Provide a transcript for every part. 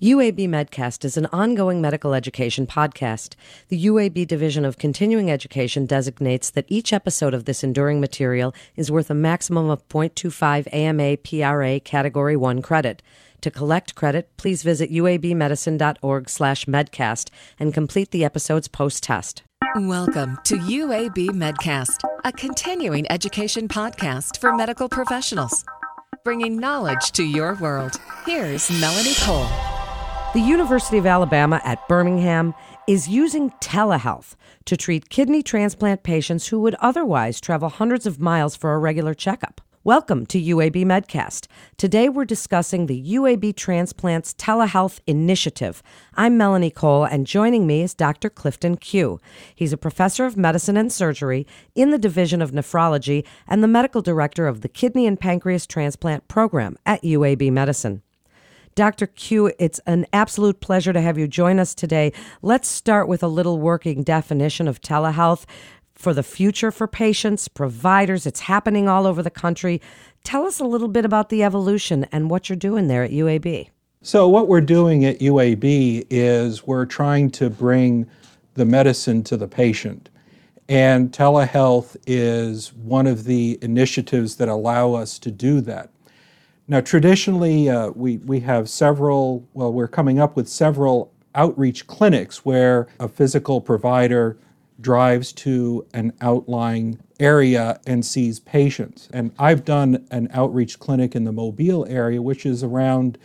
UAB Medcast is an ongoing medical education podcast. The UAB Division of Continuing Education designates that each episode of this enduring material is worth a maximum of 0.25 AMA PRA Category 1 credit. To collect credit, please visit uabmedicine.org slash medcast and complete the episode's post-test. Welcome to UAB Medcast, a continuing education podcast for medical professionals. Bringing knowledge to your world. Here's Melanie Cole. The University of Alabama at Birmingham is using telehealth to treat kidney transplant patients who would otherwise travel hundreds of miles for a regular checkup. Welcome to UAB Medcast. Today we're discussing the UAB Transplants Telehealth Initiative. I'm Melanie Cole, and joining me is Dr. Clifton Kew. He's a professor of medicine and surgery in the Division of Nephrology and the medical director of the Kidney and Pancreas Transplant Program at UAB Medicine. Dr. Kew, it's an absolute pleasure to have you join us today. Let's start with a little working definition of telehealth for the future for patients, providers. It's happening all over the country. Tell us a little bit about the evolution and what you're doing there at UAB. So, what we're doing at UAB is we're trying to bring the medicine to the patient. And telehealth is one of the initiatives that allow us to do that. Now, traditionally, uh, we, we have several, well, we're coming up with several outreach clinics where a physical provider drives to an outlying area and sees patients. And I've done an outreach clinic in the Mobile area, which is around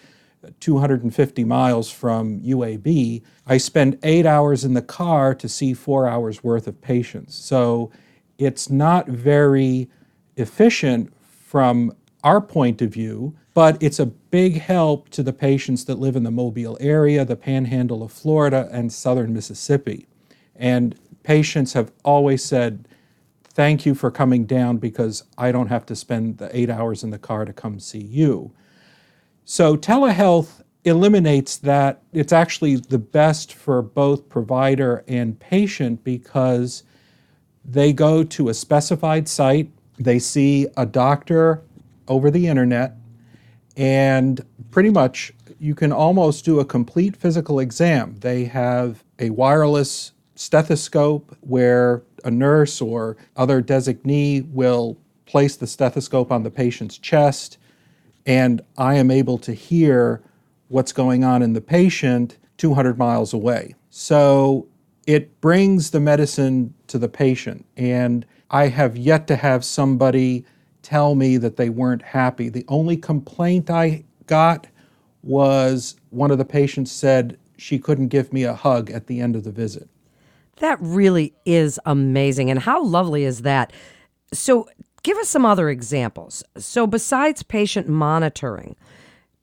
250 miles from UAB. I spend eight hours in the car to see four hours worth of patients. So it's not very efficient from our point of view, but it's a big help to the patients that live in the Mobile area, the panhandle of Florida, and southern Mississippi. And patients have always said, Thank you for coming down because I don't have to spend the eight hours in the car to come see you. So, telehealth eliminates that. It's actually the best for both provider and patient because they go to a specified site, they see a doctor over the internet, and pretty much you can almost do a complete physical exam. They have a wireless stethoscope where a nurse or other designee will place the stethoscope on the patient's chest, and I am able to hear what's going on in the patient 200 miles away. So it brings the medicine to the patient, and I have yet to have somebody tell me that they weren't happy. The only complaint I got was one of the patients said she couldn't give me a hug at the end of the visit. That really is amazing. And how lovely is that? So, give us some other examples. So, besides patient monitoring,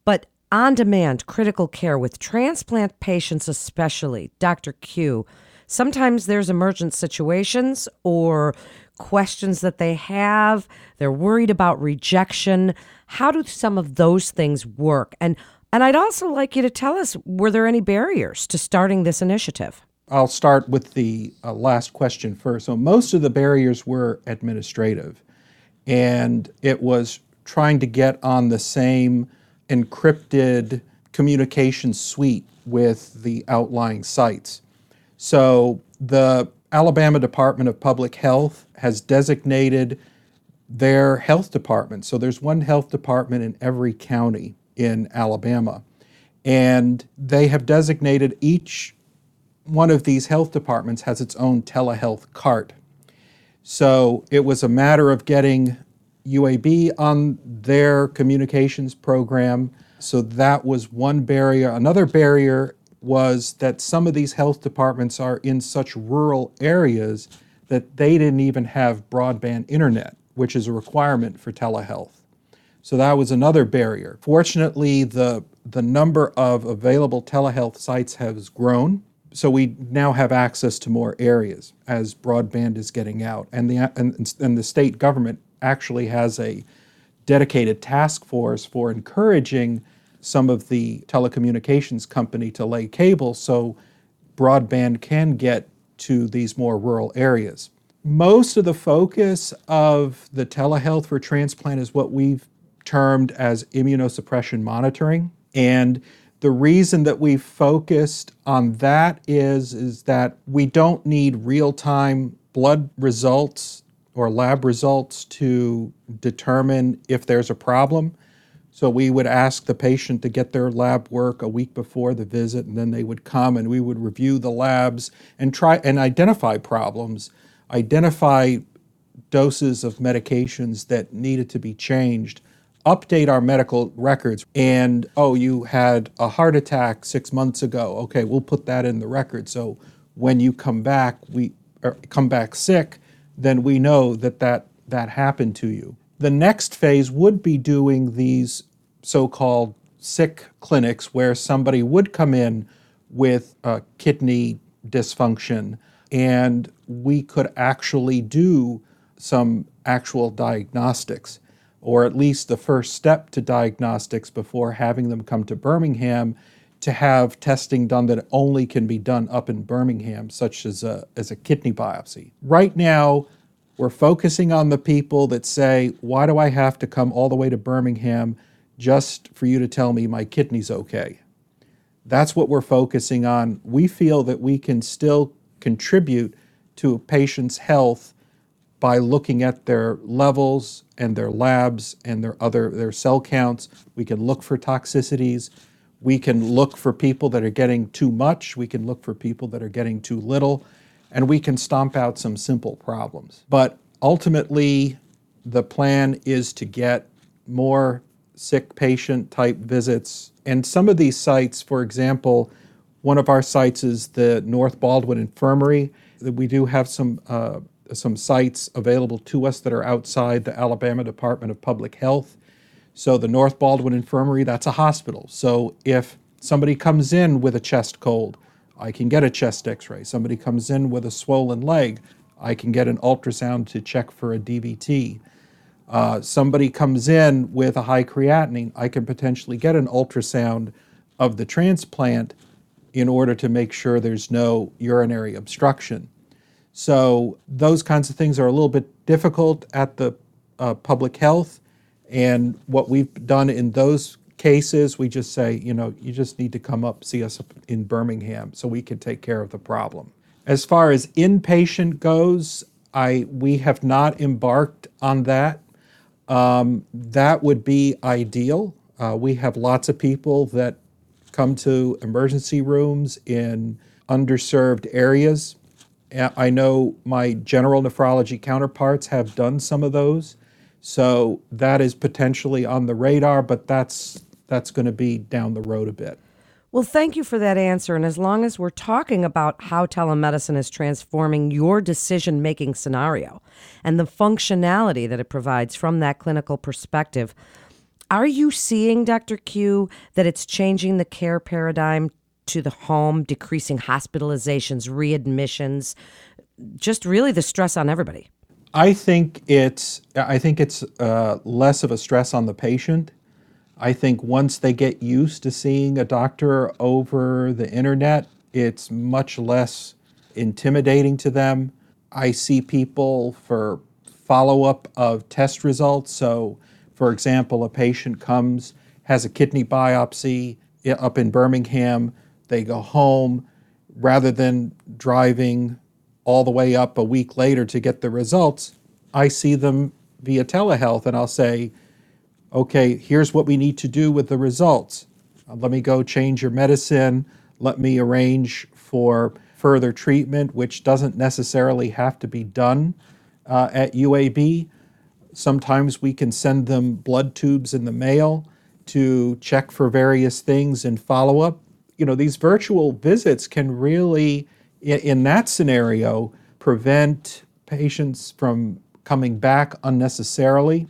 but on demand critical care with transplant patients, especially, Dr. Kew, sometimes there's emergent situations or questions that they have. They're worried about rejection. How do some of those things work? And and I'd also like you to tell us were there any barriers to starting this initiative? I'll start with the uh, last question first. So most of the barriers were administrative, and it was trying to get on the same encrypted communication suite with the outlying sites. So the Alabama Department of Public Health has designated their health department. So there's one health department in every county in Alabama. And they have designated each one of these health departments has its own telehealth cart. So it was a matter of getting UAB on their communications program. So that was one barrier. Another barrier was that some of these health departments are in such rural areas that they didn't even have broadband internet, which is a requirement for telehealth. So that was another barrier. Fortunately, the, the number of available telehealth sites has grown. So we now have access to more areas as broadband is getting out. And the, and, and the state government actually has a dedicated task force for encouraging some of the telecommunications company to lay cable so broadband can get to these more rural areas. Most of the focus of the telehealth for transplant is what we've termed as immunosuppression monitoring. And The reason that we focused on that is, is that we don't need real time blood results or lab results to determine if there's a problem. So we would ask the patient to get their lab work a week before the visit, and then they would come and we would review the labs and try and identify problems, identify doses of medications that needed to be changed, update our medical records. And oh, you had a heart attack six months ago. Okay, we'll put that in the record. So when you come back, we er, come back sick, then we know that that, that happened to you. The next phase would be doing these so called sick clinics where somebody would come in with kidney dysfunction and we could actually do some actual diagnostics or at least the first step to diagnostics before having them come to Birmingham to have testing done that only can be done up in Birmingham, such as a, as a kidney biopsy. Right now, we're focusing on the people that say, Why do I have to come all the way to Birmingham just for you to tell me my kidney's okay? That's what we're focusing on. We feel that we can still contribute to a patient's health by looking at their levels and their labs and their other their cell counts. We can look for toxicities. We can look for people that are getting too much. We can look for people that are getting too little. And we can stomp out some simple problems. But ultimately, the plan is to get more sick patient type visits. And some of these sites, for example, one of our sites is the North Baldwin Infirmary. We do have some uh, some sites available to us that are outside the Alabama Department of Public Health. So the North Baldwin Infirmary, that's a hospital. So if somebody comes in with a chest cold, I can get a chest x-ray. Somebody comes in with a swollen leg, I can get an ultrasound to check for a DVT. Uh, somebody comes in with a high creatinine, I can potentially get an ultrasound of the transplant in order to make sure there's no urinary obstruction. So those kinds of things are a little bit difficult at the uh, public health. And what we've done in those cases, we just say, you know, you just need to come up, see us in Birmingham so we can take care of the problem. As far as inpatient goes, I we have not embarked on that. Um, that would be ideal. Uh, we have lots of people that come to emergency rooms in underserved areas I know my general nephrology counterparts have done some of those. So that is potentially on the radar, but that's that's going to be down the road a bit. Well, thank you for that answer. And as long as we're talking about how telemedicine is transforming your decision making scenario and the functionality that it provides from that clinical perspective, are you seeing, Dr. Kew, that it's changing the care paradigm to the home, decreasing hospitalizations, readmissions, just really the stress on everybody? I think it's I think it's uh, less of a stress on the patient. I think once they get used to seeing a doctor over the internet, it's much less intimidating to them. I see people for follow up of test results. So, for example, a patient comes, has a kidney biopsy up in Birmingham, they go home rather than driving all the way up a week later to get the results. I see them via telehealth and I'll say, okay, here's what we need to do with the results. Uh, let me go change your medicine. Let me arrange for further treatment, which doesn't necessarily have to be done uh, at UAB. Sometimes we can send them blood tubes in the mail to check for various things and follow up you know, these virtual visits can really, in, in that scenario, prevent patients from coming back unnecessarily.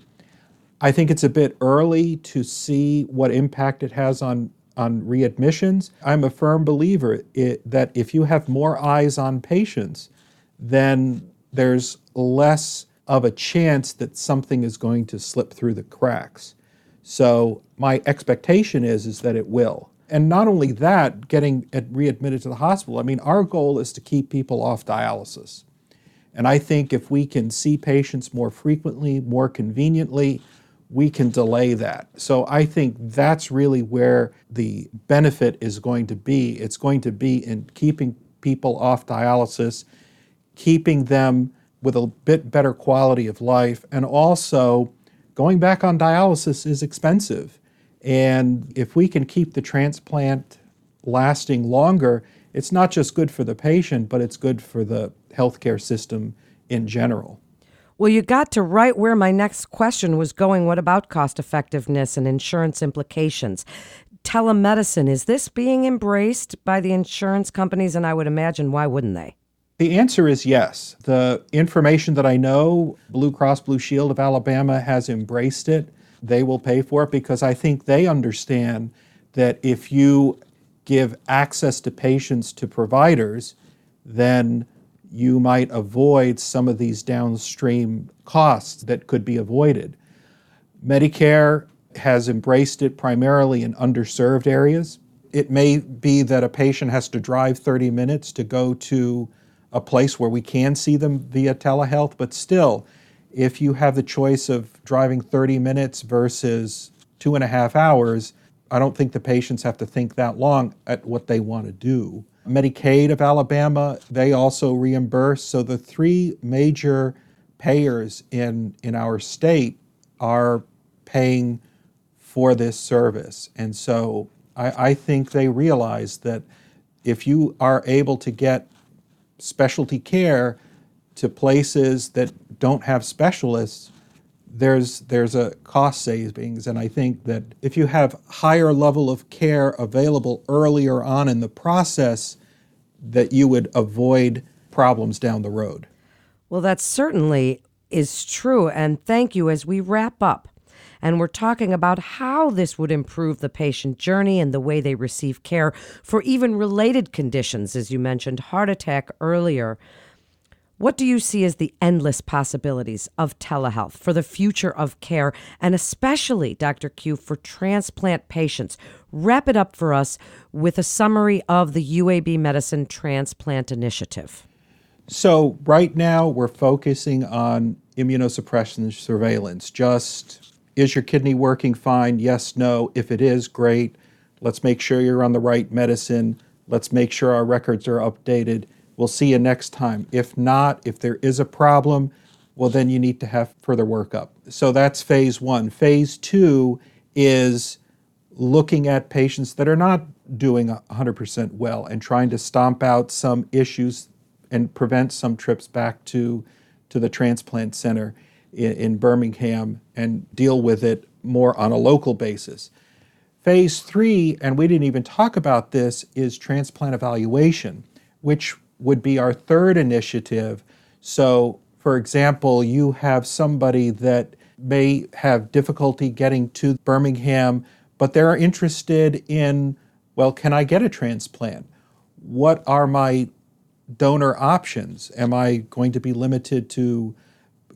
I think it's a bit early to see what impact it has on, on readmissions. I'm a firm believer it, that if you have more eyes on patients, then there's less of a chance that something is going to slip through the cracks. So my expectation is, is that it will and not only that, getting readmitted to the hospital. I mean, our goal is to keep people off dialysis. And I think if we can see patients more frequently, more conveniently, we can delay that. So I think that's really where the benefit is going to be. It's going to be in keeping people off dialysis, keeping them with a bit better quality of life, and also going back on dialysis is expensive. And if we can keep the transplant lasting longer, it's not just good for the patient, but it's good for the healthcare system in general. Well, you got to right where my next question was going. What about cost effectiveness and insurance implications? Telemedicine, is this being embraced by the insurance companies? And I would imagine, why wouldn't they? The answer is yes. The information that I know, Blue Cross Blue Shield of Alabama has embraced it. They will pay for it because I think they understand that if you give access to patients to providers, then you might avoid some of these downstream costs that could be avoided. Medicare has embraced it primarily in underserved areas. It may be that a patient has to drive 30 minutes to go to a place where we can see them via telehealth, but still, if you have the choice of driving 30 minutes versus two and a half hours, I don't think the patients have to think that long at what they want to do. Medicaid of Alabama, they also reimburse. So the three major payers in, in our state are paying for this service. And so I, I think they realize that if you are able to get specialty care to places that don't have specialists, there's there's a cost savings. And i think that if you have higher level of care available earlier on in the process that you would avoid problems down the road. Well that certainly is true. And thank you as we wrap up and we're talking about how this would improve the patient journey and the way they receive care for even related conditions as you mentioned heart attack earlier what do you see as the endless possibilities of telehealth for the future of care, and especially, Dr. Kew, for transplant patients? Wrap it up for us with a summary of the UAB Medicine Transplant Initiative. So, right now, we're focusing on immunosuppression surveillance. Just is your kidney working fine? Yes, no. If it is, great. Let's make sure you're on the right medicine. Let's make sure our records are updated We'll see you next time. If not, if there is a problem, well, then you need to have further workup. So that's phase one. Phase two is looking at patients that are not doing 100% well and trying to stomp out some issues and prevent some trips back to, to the transplant center in, in Birmingham and deal with it more on a local basis. Phase three, and we didn't even talk about this, is transplant evaluation, which would be our third initiative. So, for example, you have somebody that may have difficulty getting to Birmingham, but they're interested in, well, can I get a transplant? What are my donor options? Am I going to be limited to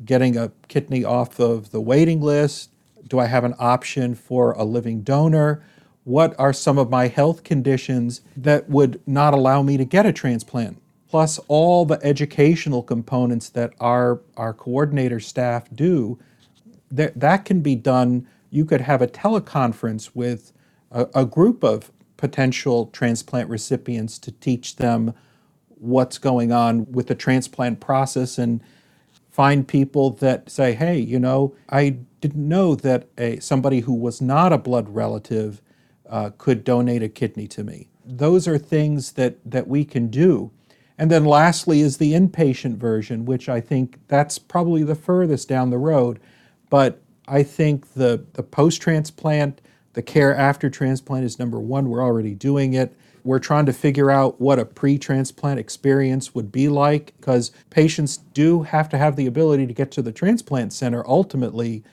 getting a kidney off of the waiting list? Do I have an option for a living donor? What are some of my health conditions that would not allow me to get a transplant? Plus all the educational components that our, our coordinator staff do, that, that can be done. You could have a teleconference with a, a group of potential transplant recipients to teach them what's going on with the transplant process and find people that say, hey, you know, I didn't know that a, somebody who was not a blood relative uh, could donate a kidney to me. Those are things that, that we can do. And then lastly is the inpatient version, which I think that's probably the furthest down the road. But I think the, the post transplant, the care after transplant is number one. We're already doing it. We're trying to figure out what a pre transplant experience would be like because patients do have to have the ability to get to the transplant center ultimately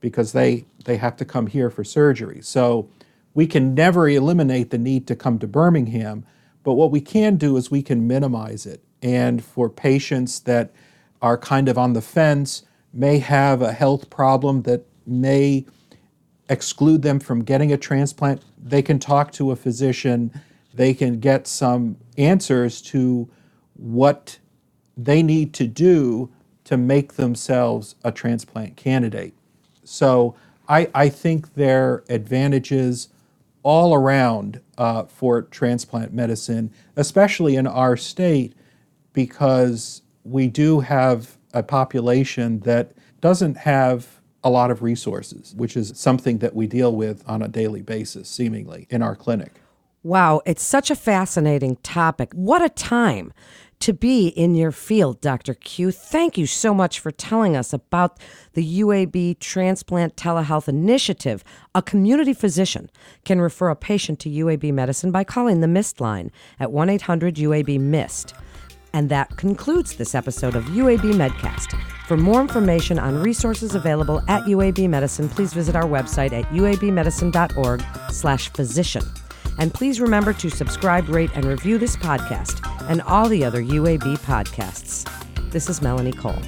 because they, they have to come here for surgery. So we can never eliminate the need to come to Birmingham but what we can do is we can minimize it. And for patients that are kind of on the fence, may have a health problem that may exclude them from getting a transplant, they can talk to a physician. They can get some answers to what they need to do to make themselves a transplant candidate. So I, I think there are advantages all around uh, for transplant medicine, especially in our state, because we do have a population that doesn't have a lot of resources, which is something that we deal with on a daily basis, seemingly, in our clinic. Wow, it's such a fascinating topic. What a time to be in your field, Dr. Kew. Thank you so much for telling us about the UAB Transplant Telehealth Initiative. A community physician can refer a patient to UAB medicine by calling the MIST line at 1 800 UAB MIST. And that concludes this episode of UAB Medcast. For more information on resources available at UAB Medicine, please visit our website at uabmedicine.org/physician. And please remember to subscribe, rate, and review this podcast and all the other UAB podcasts. This is Melanie Cole.